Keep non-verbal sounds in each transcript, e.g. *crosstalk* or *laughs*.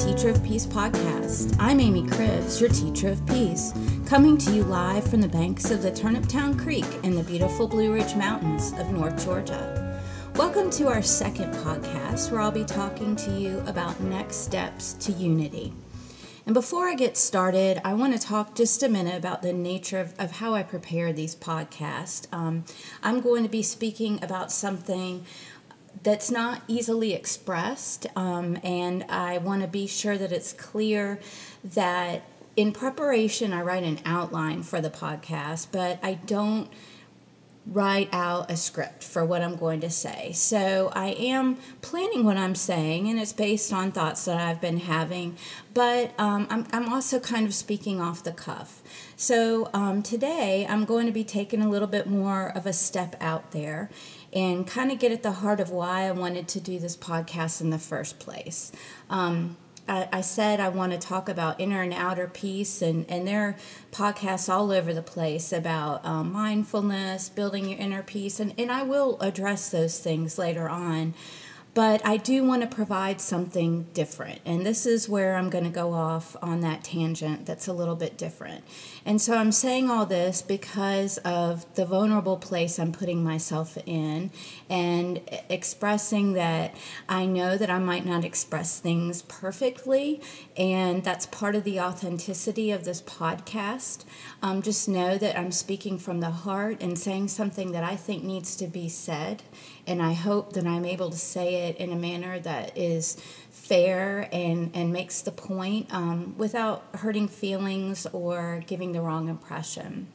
Teacher of Peace podcast. I'm Amy Cribbs, your Teacher of Peace, coming to you live from the banks of the Turniptown Creek in the beautiful Blue Ridge Mountains of North Georgia. Welcome to our second podcast where I'll be talking to you about next steps to unity. And before I get started, I want to talk just a minute about the nature of, of how I prepare these podcasts. Um, I'm going to be speaking about something that's not easily expressed, um, and I want to be sure that it's clear that in preparation, I write an outline for the podcast, but I don't write out a script for what I'm going to say. So I am planning what I'm saying, and it's based on thoughts that I've been having, but um, I'm, I'm also kind of speaking off the cuff. So um, today I'm going to be taking a little bit more of a step out there and kind of get at the heart of why I wanted to do this podcast in the first place. Um, I, said I want to talk about inner and outer peace, and, and there are podcasts all over the place about um, mindfulness, building your inner peace, and, and I will address those things later on. But I do want to provide something different. And this is where I'm going to go off on that tangent that's a little bit different. And so I'm saying all this because of the vulnerable place I'm putting myself in and expressing that I know that I might not express things perfectly. And that's part of the authenticity of this podcast. Um, just know that I'm speaking from the heart and saying something that I think needs to be said and I hope that I'm able to say it in a manner that is fair and, and makes the point um, without hurting feelings or giving the wrong impression.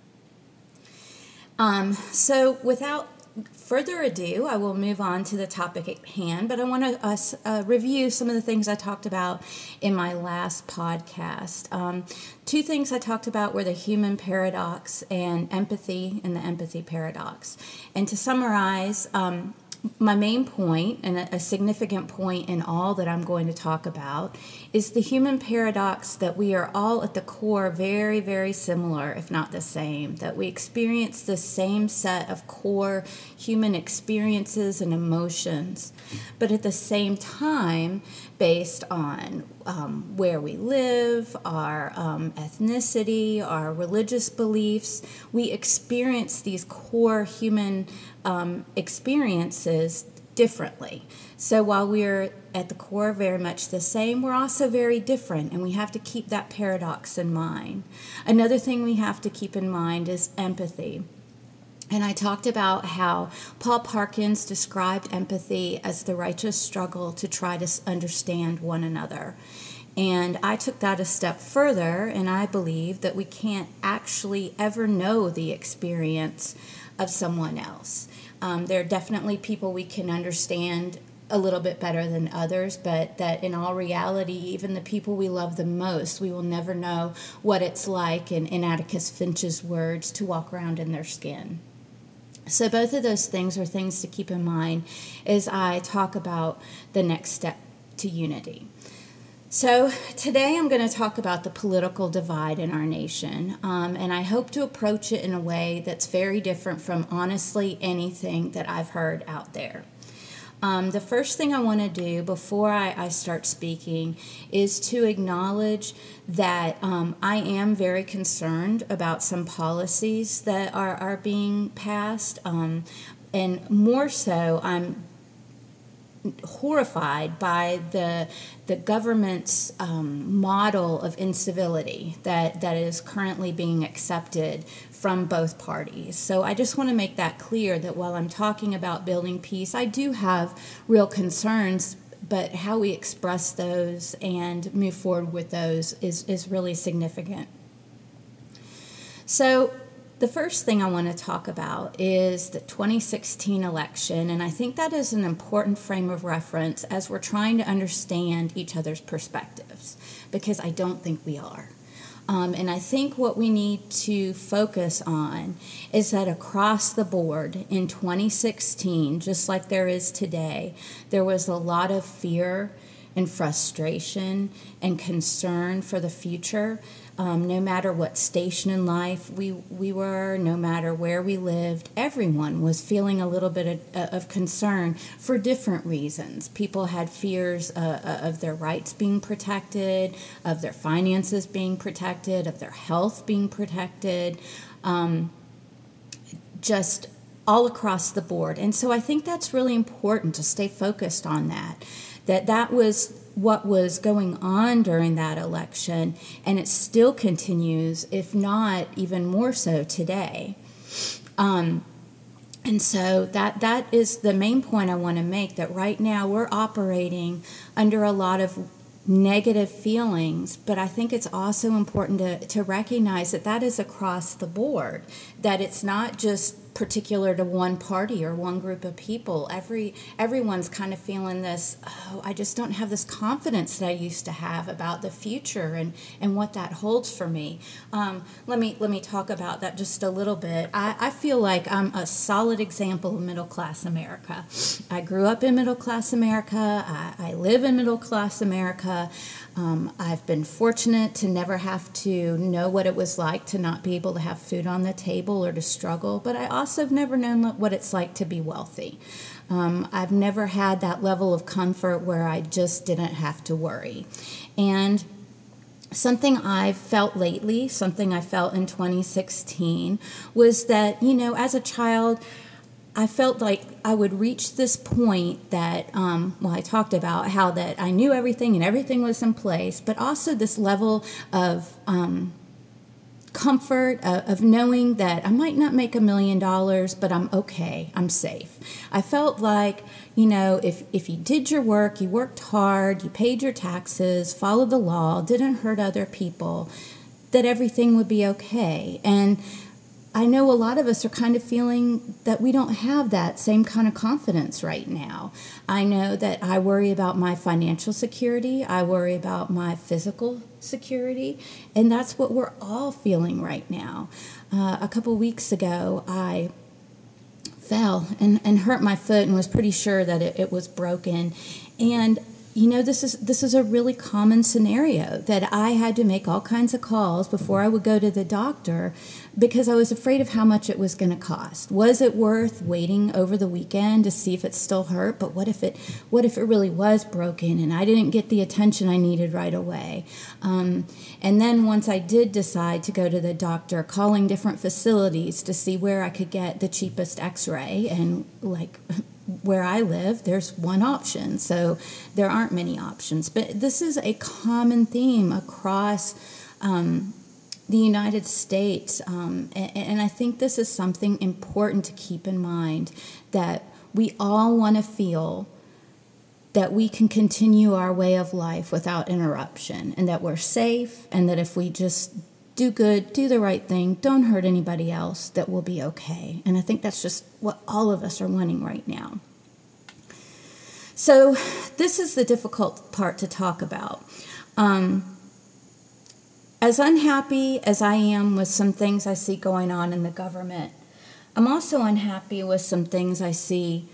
Um, so, without further ado, I will move on to the topic at hand, but I want to uh, uh, review some of the things I talked about in my last podcast. Um, two things I talked about were the human paradox and empathy and the empathy paradox. And to summarize, um, my main point, and a significant point in all that I'm going to talk about, is the human paradox that we are all at the core very, very similar, if not the same, that we experience the same set of core human experiences and emotions, but at the same time, based on um, where we live, our um, ethnicity, our religious beliefs, we experience these core human um, experiences differently. So while we're at the core very much the same, we're also very different, and we have to keep that paradox in mind. Another thing we have to keep in mind is empathy. And I talked about how Paul Parkins described empathy as the righteous struggle to try to understand one another. And I took that a step further, and I believe that we can't actually ever know the experience of someone else. Um, there are definitely people we can understand a little bit better than others, but that in all reality, even the people we love the most, we will never know what it's like, in, in Atticus Finch's words, to walk around in their skin. So, both of those things are things to keep in mind as I talk about the next step to unity. So, today I'm going to talk about the political divide in our nation, um, and I hope to approach it in a way that's very different from honestly anything that I've heard out there. Um, the first thing I want to do before I, I, start speaking is to acknowledge that um, I am very concerned about some policies that are, are being passed. Um, and more so, I'm horrified by the the government's um, model of incivility that that is currently being accepted from both parties. So I just want to make that clear that while I'm talking about building peace, I do have real concerns. But how we express those and move forward with those is, is really significant. So, the first thing I want to talk about is the 2016 election, and I think that is an important frame of reference as we're trying to understand each other's perspectives, because I don't think we are. Um, and I think what we need to focus on is that across the board in 2016, just like there is today, there was a lot of fear and frustration and concern for the future um, no matter what station in life we, we were, no matter where we lived, everyone was feeling a little bit of, of concern for different reasons. People had fears uh, uh, of their rights being protected, of their finances being protected, of their health being protected. Um, just all across the board. And so I think that's really important to stay focused on that. That that was what was going on during that election, and it still continues, if not even more so today. Um, and so that that is the main point I want to make that right now we're operating under a lot of negative feelings, but I think it's also important to, to recognize that that is across the board, that it's not just particular to one party or one group of people. Every everyone's kind of feeling this. Oh, I just don't have this confidence that I used to have about the future and and what that holds for me. Um, let me let me talk about that just a little bit. I, I feel like I'm a solid example of middle class America. I grew up in middle class America. I, I live in middle class America. Um, I've been fortunate to never have to know what it was like to not be able to have food on the table or to struggle, but I also have never known what it's like to be wealthy. Um, I've never had that level of comfort where I just didn't have to worry. And something I've felt lately, something I felt in 2016, was that, you know, as a child, I felt like I would reach this point that, um, well, I talked about how that I knew everything and everything was in place, but also this level of um, comfort uh, of knowing that I might not make a million dollars, but I'm okay, I'm safe. I felt like, you know, if, if you did your work, you worked hard, you paid your taxes, followed the law, didn't hurt other people, that everything would be okay. And I know a lot of us are kind of feeling that we don't have that same kind of confidence right now. I know that I worry about my financial security, I worry about my physical security, and that's what we're all feeling right now. Uh, a couple weeks ago, I fell and, and hurt my foot and was pretty sure that it, it was broken. And you know this is this is a really common scenario that I had to make all kinds of calls before I would go to the doctor because I was afraid of how much it was going to cost. Was it worth waiting over the weekend to see if it still hurt? But what if it what if it really was broken and I didn't get the attention I needed right away? Um, and then once I did decide to go to the doctor, calling different facilities to see where I could get the cheapest X-ray and like *laughs* where I live, there's one option. So there aren't many options. But this is a common theme across um, the United States. Um, and, and I think this is something important to keep in mind that we all want to feel that we can continue our way of life without interruption and that we're safe and that if we just do good, do the right thing, don't hurt anybody else, that we'll be okay. And I think that's just what all of us are wanting right now. So, this is the difficult part to talk about. Um, as unhappy as I am with some things I see going on in the government, I'm also unhappy with some things I see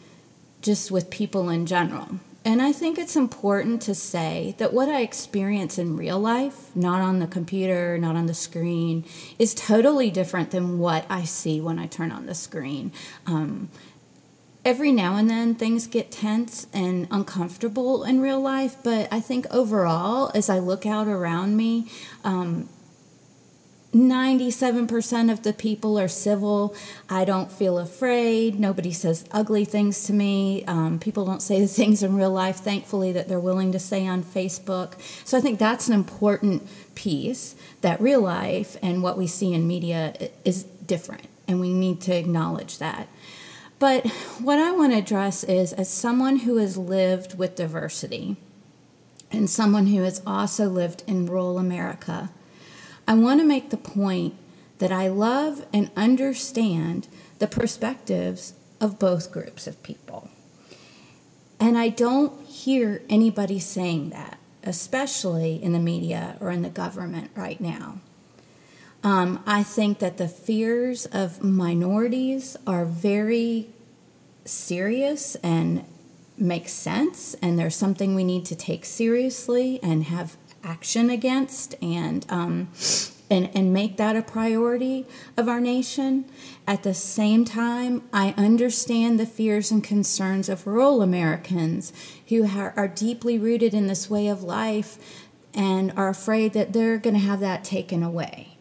just with people in general. And I think it's important to say that what I experience in real life, not on the computer, not on the screen, is totally different than what I see when I turn on the screen. Um, every now and then things get tense and uncomfortable in real life, but I think overall, as I look out around me, um, 97% of the people are civil. I don't feel afraid. Nobody says ugly things to me. Um, people don't say the *laughs* things in real life, thankfully, that they're willing to say on Facebook. So I think that's an important piece that real life and what we see in media is different, and we need to acknowledge that. But what I want to address is as someone who has lived with diversity and someone who has also lived in rural America I want to make the point that I love and understand the perspectives of both groups of people. And I don't hear anybody saying that, especially in the media or in the government right now. Um, I think that the fears of minorities are very serious and make sense, and there's something we need to take seriously and have action against. And um, and, and make that a priority of our nation. At the same time, I understand the fears and concerns of rural Americans who are deeply rooted in this way of life and are afraid that they're going to have that taken away.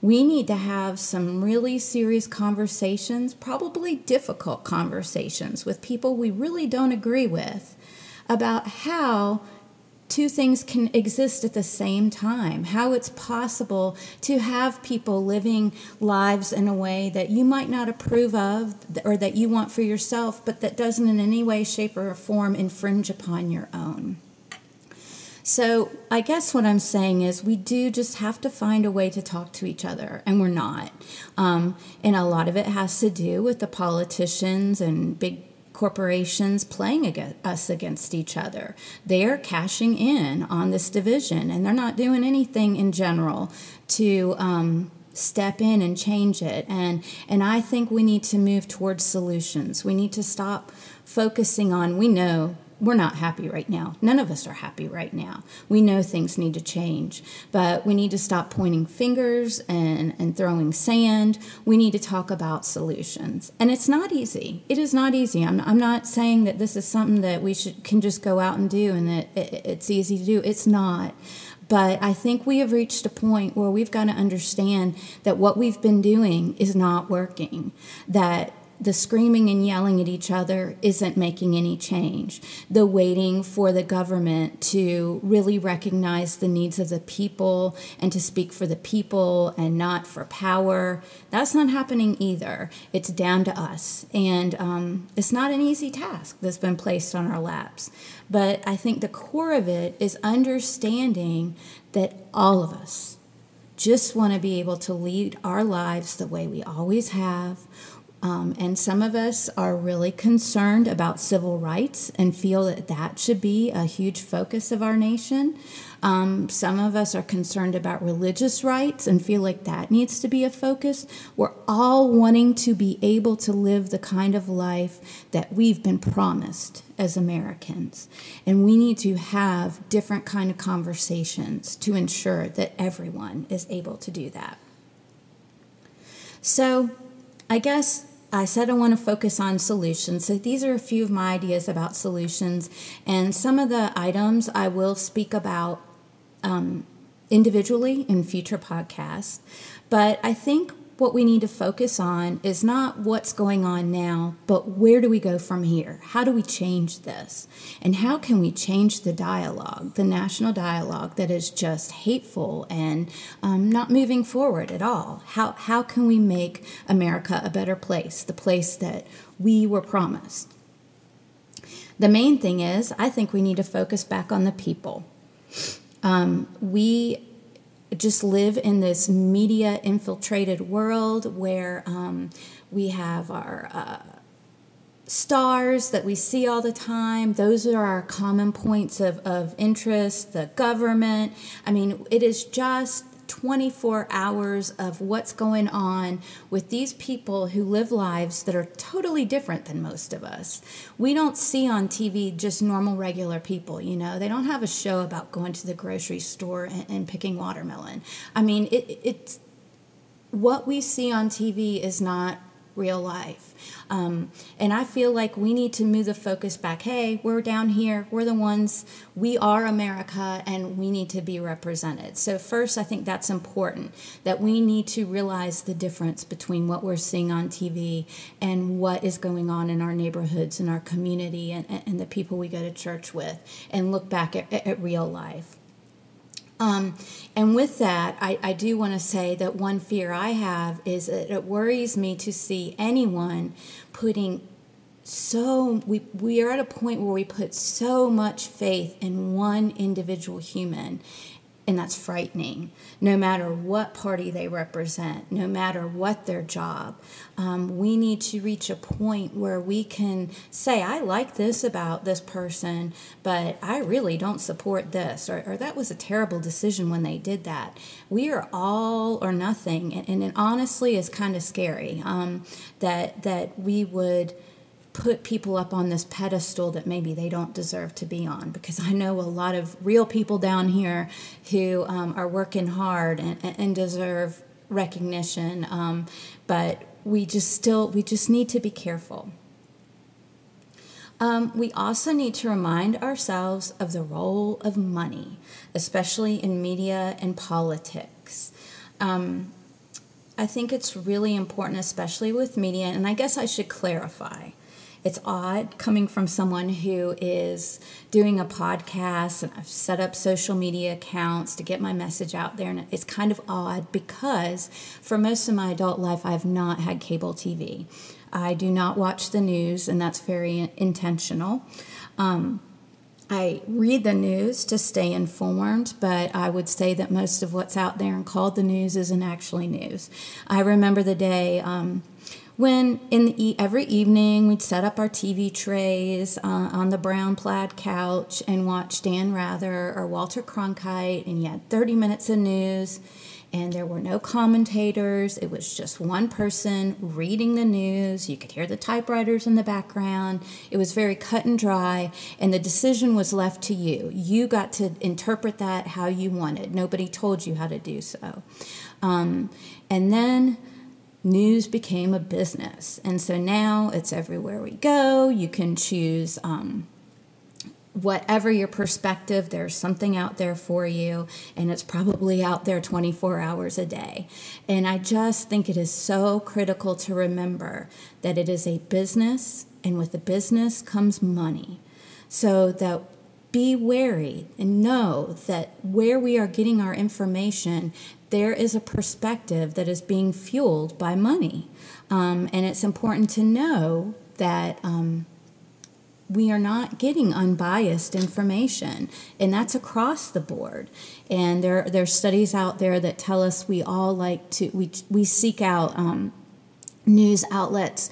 We need to have some really serious conversations, probably difficult conversations with people we really don't agree with about how two things can exist at the same time, how it's possible to have people living lives in a way that you might not approve of or that you want for yourself, but that doesn't in any way, shape, or form infringe upon your own. So, I guess what I'm saying is we do just have to find a way to talk to each other, and we're not. Um, and a lot of it has to do with the politicians and big corporations playing against us against each other. They are cashing in on this division, and they're not doing anything in general to um, step in and change it. And and I think we need to move towards solutions. We need to stop focusing on. We know we're not happy right now. None of us are happy right now. We know things need to change, but we need to stop pointing fingers and, and throwing sand. We need to talk about solutions. And it's not easy. It is not easy. I'm, I'm not saying that this is something that we should can just go out and do and that it, it's easy to do. It's not. But I think we have reached a point where we've got to understand that what we've been doing is not working, that the screaming and yelling at each other isn't making any change. The waiting for the government to really recognize the needs of the people and to speak for the people and not for power, that's not happening either. It's down to us. And um, it's not an easy task that's been placed on our laps. But I think the core of it is understanding that all of us just want to be able to lead our lives the way we always have um, and some of us are really concerned about civil rights and feel that that should be a huge focus of our nation. Um, some of us are concerned about religious rights and feel like that needs to be a focus. We're all wanting to be able to live the kind of life that we've been promised as Americans. And we need to have different kind of conversations to ensure that everyone is able to do that. So, I guess I said I want to focus on solutions. So these are a few of my ideas about solutions. And some of the items I will speak about um, individually in future podcasts. But I think what we need to focus on is not what's going on now, but where do we go from here? How do we change this? And how can we change the dialogue, the national dialogue that is just hateful and um, not moving forward at all? How, how can we make America a better place, the place that we were promised? The main thing is, I think we need to focus back on the people. Um, we just live in this media infiltrated world where um, we have our uh, stars that we see all the time. Those are our common points of, of interest, the government. I mean, it is just 24 hours of what's going on with these people who live lives that are totally different than most of us. We don't see on TV just normal, regular people, you know, they don't have a show about going to the grocery store and, and picking watermelon. I mean, it, it's what we see on TV is not real life. Um, and I feel like we need to move the focus back. Hey, we're down here. We're the ones. We are America, and we need to be represented. So, first, I think that's important that we need to realize the difference between what we're seeing on TV and what is going on in our neighborhoods and our community and, and the people we go to church with, and look back at, at real life. Um, and with that, I, I do want to say that one fear I have is that it worries me to see anyone putting so we we are at a point where we put so much faith in one individual human and that's frightening. No matter what party they represent no matter what their job um, we need to reach a point where we can say i like this about this person but i really don't support this or, or that was a terrible decision when they did that. We are all or nothing and, and it honestly is kind of scary um, that that we would put people up on this pedestal that maybe they don't deserve to be on because I know a lot of real people down here who um, are working hard and, and deserve recognition um, but we just still we just need to be careful um, we also need to remind ourselves of the role of money, especially in media and politics. Um, I think it's really important, especially with media, and I guess I should clarify. It's odd coming from someone who is doing a podcast and I've set up social media accounts to get my message out there. And it's kind of odd because for most of my adult life, I've not had cable TV. I do not watch the news, and that's very intentional. Um, I read the news to stay informed, but I would say that most of what's out there and called the news isn't actually news. I remember the day um, when, in the every evening, we'd set up our TV trays uh, on the brown plaid couch and watch Dan Rather or Walter Cronkite, and you had 30 minutes of news and there were no commentators. It was just one person reading the news. You could hear the typewriters in the background. It was very cut and dry, and the decision was left to you. You got to interpret that how you wanted. Nobody told you how to do so. Um, and then news became a business. And so now it's everywhere we go. You can choose. Um, whatever your perspective, there's something out there for you, and it's probably out there 24 hours a day. And I just think it is so critical to remember that it is a business, and with a business comes money. So that be wary and know that where we are getting our information, there is a perspective that is being fueled by money. Um, and it's important to know that. Um, we are not getting unbiased information and that's across the board and there there are studies out there that tell us we all like to we we seek out um, news outlets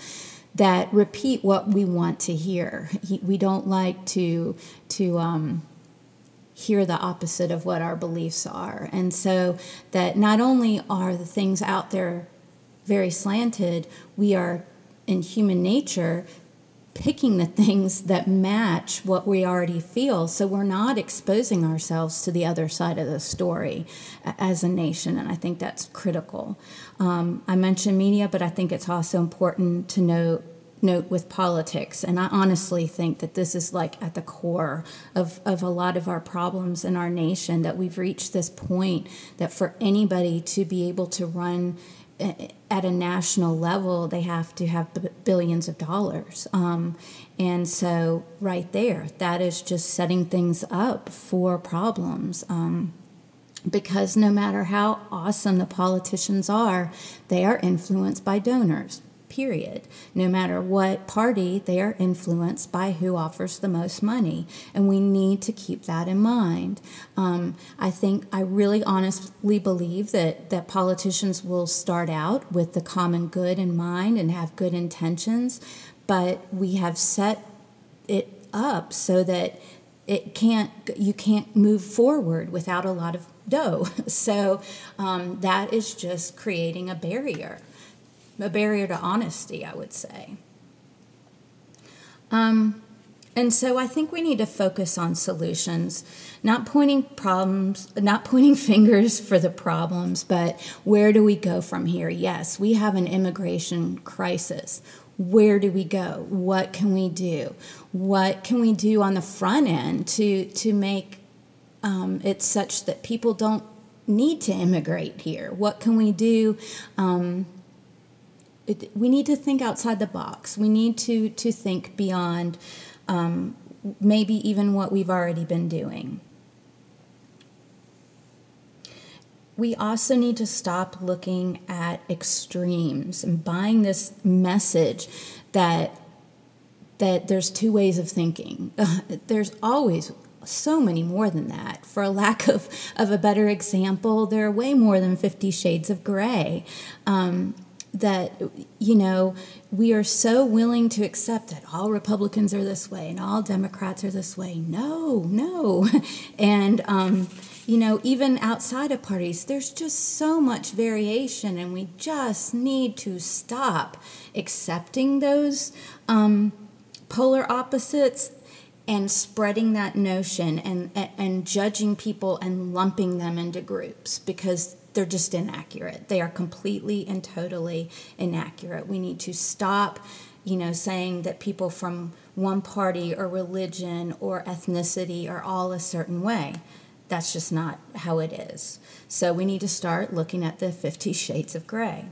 that repeat what we want to hear we don't like to to um, hear the opposite of what our beliefs are. And so that not only are the things out there very slanted we are in human nature picking the things that match what we already feel. So we're not exposing ourselves to the other side of the story as a nation and i think that's critical. Um, i mentioned media but i think it's also important to note note with politics and i honestly think that this is like at the core of, of a lot of our problems in our nation that we've reached this point that for anybody to be able to run at a national level, they have to have billions of dollars. Um, and so, right there, that is just setting things up for problems. Um, because no matter how awesome the politicians are, they are influenced by donors period. No matter what party, they are influenced by who offers the most money. And we need to keep that in mind. Um, I think, I really honestly believe that, that politicians will start out with the common good in mind and have good intentions, but we have set it up so that it can't you can't move forward without a lot of dough *laughs* so um, that is just creating a barrier a barrier to honesty, I would say. Um, and so I think we need to focus on solutions, not pointing problems, not pointing *laughs* fingers for the problems, but where do we go from here? Yes, we have an immigration crisis. Where do we go? What can we do? What can we do on the front end to to make um, it such that people don't need to immigrate here? What can we do? Um, we need to think outside the box. We need to to think beyond um, maybe even what we've already been doing. We also need to stop looking at extremes and buying this message that that there's two ways of thinking. *laughs* There's always so many more than that. For a lack of, of a better example, there are way more than 50 shades of gray. Um, that you know we are so willing to accept that all republicans are this way and all democrats are this way. No no. *laughs* And um, you know even outside of parties there's just so much variation and we just need to stop accepting those um, polar opposites and spreading that notion and, and, judging people and lumping them into groups because they're just inaccurate. They are completely and totally inaccurate. We need to stop, you know, saying that people from one party or religion or ethnicity are all a certain way. That's just not how it is. So we need to start looking at the 50 shades of gray.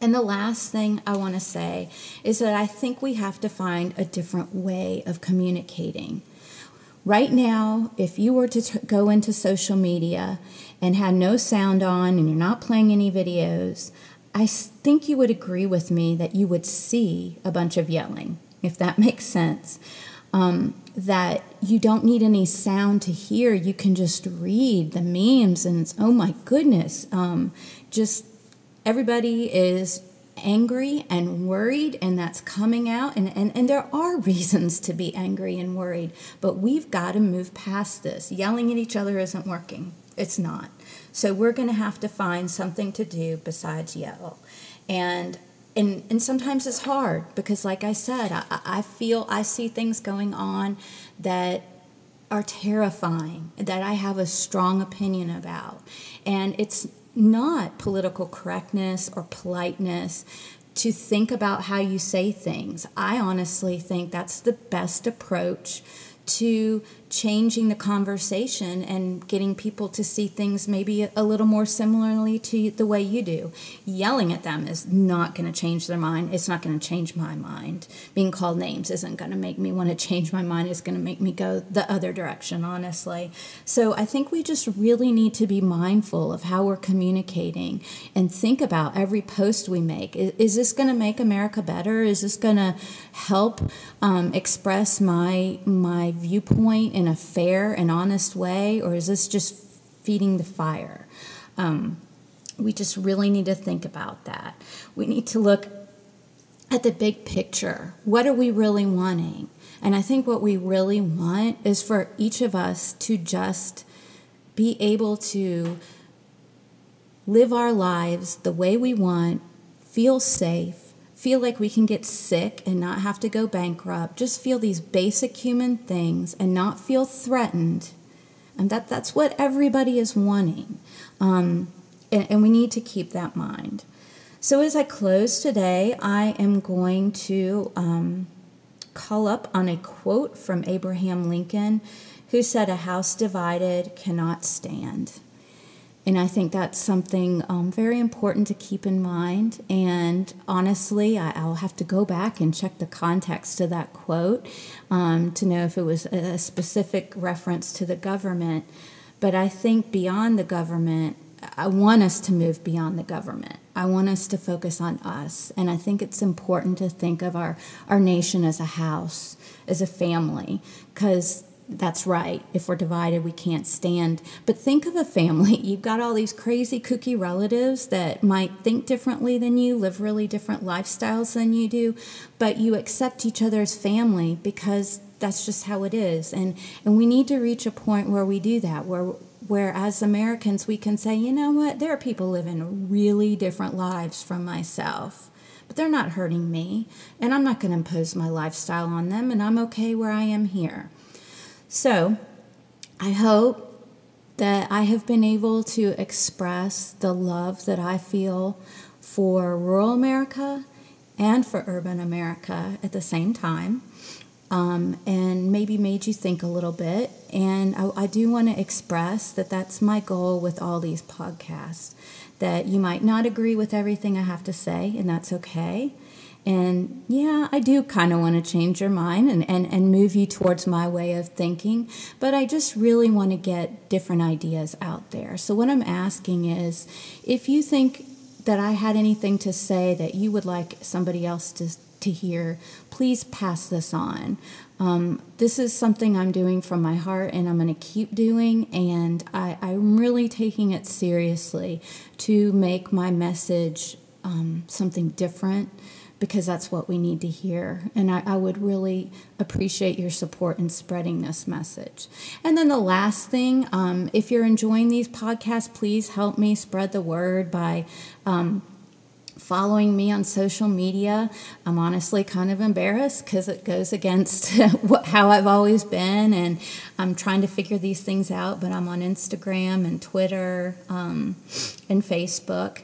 And the last thing I want to say is that I think we have to find a different way of communicating. Right now, if you were to t- go into social media and had no sound on and you're not playing any videos, I think you would agree with me that you would see a bunch of yelling, if that *laughs* makes sense. Um, that you don't need any sound to hear, you can just read the memes, and it's, oh my goodness, um, just everybody is angry and worried and that's coming out. And, and, and there are *laughs* reasons to be angry and worried but we've got to move past this. Yelling at each other isn't working. It's not. So we're going to have to find something to do besides yell. And and and sometimes it's hard because like i said i, I feel i see things going on that are terrifying that i have a strong opinion about. And it's not political correctness or politeness to think about how you say things. I honestly think that's the best approach to changing the conversation and getting people to see things maybe a little more similarly to the way you do. Yelling at them is not going to change their mind. It's not going to change my mind. Being called names isn't going to make me want to change my mind. It's going to make me go the other direction, honestly. So I think we just really need to be mindful of how we're communicating and think about every post we make. Is, is this going to make America better? Is this going to help um, express my my viewpoint? In a fair and honest way, or is this just feeding the fire? Um, we just really need to think about that. We need to look at the big picture. What are we really wanting? And I think what we really want is for each of us to just be able to live our lives the way we want, feel safe, feel like we can get sick and not have to go bankrupt, just feel these basic human things and not feel threatened. And that, that's what everybody is wanting. Um, and, and we need to keep that mind. So, as I close today, I am going to um, call up on a quote from Abraham Lincoln, who said, A house divided cannot stand. And I think that's something um, very important to keep in mind. And honestly, I, will have to go back and check the context of that quote um, to know if it was a specific reference to the government. But I think beyond the government, I want us to move beyond the government. I want us to focus on us. And I think it's important to think of our, our nation as a house, as a family, because that's right. If we're divided, we can't stand. But think of a family. *laughs* You've got all these crazy kooky relatives that might think differently than you, live really different lifestyles than you do, but you accept each other as family because that's just how it is. And and we need to reach a point where we do that, where where as Americans we can say, you know what, there are people living really different lives from myself but they're not hurting me, and I'm not going to impose my lifestyle on them, and I'm okay where I am here. So, I hope that I have been able to express the love that I feel for rural America and for urban America at the same time. Um, and maybe made you think a little bit. And I, I do want to express that that's my goal with all these podcasts. That you might not agree with everything I have to say, and that's okay. And yeah, I do kind of want to change your mind and, and, and move you towards my way of thinking, but I just really want to get different ideas out there. So, what I'm asking is if you think that I had anything to say that you would like somebody else to, to hear, please pass this on. Um, this is something I'm doing from my heart and I'm going to keep doing, and I, I'm really taking it seriously to make my message um, something different because that's what we need to hear. And I, I, would really appreciate your support in spreading this message. And then the last thing, um, if you're enjoying these podcasts, please help me spread the word by. Um, following me on social media. I'm honestly kind of embarrassed because it goes against *laughs* how I've always been, and I'm trying to figure these things out. But I'm on Instagram and Twitter um, and Facebook.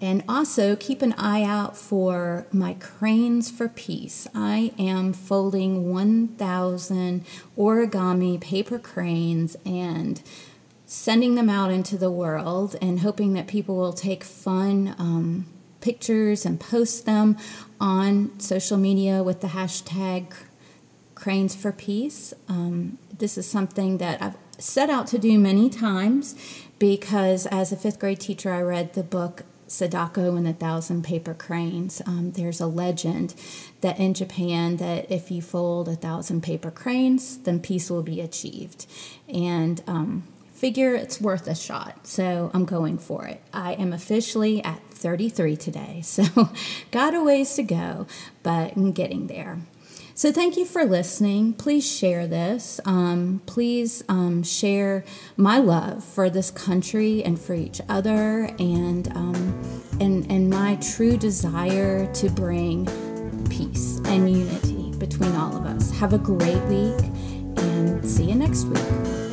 And also keep an eye out for my Cranes for Peace. I am folding 1,000 origami paper cranes and sending them out into the world and hoping that people will take fun um, pictures and post them on social media with the hashtag Cranes for Peace. Um, this is something that I've set out to do many times because as a fifth grade teacher, I read the book Sadako and the Thousand Paper Cranes. Um, there's a legend that in Japan that if you fold a thousand paper cranes, then peace will be achieved. And um, figure it's worth a shot. So I'm going for it. I am officially at 33 today, *laughs* so got a ways to go, but I'm getting there. So, thank you for listening. Please share this. Um, please um, share my love for this country and for each other, and um, and and my true desire to bring peace and unity between all of us. Have a great week, and see you next week.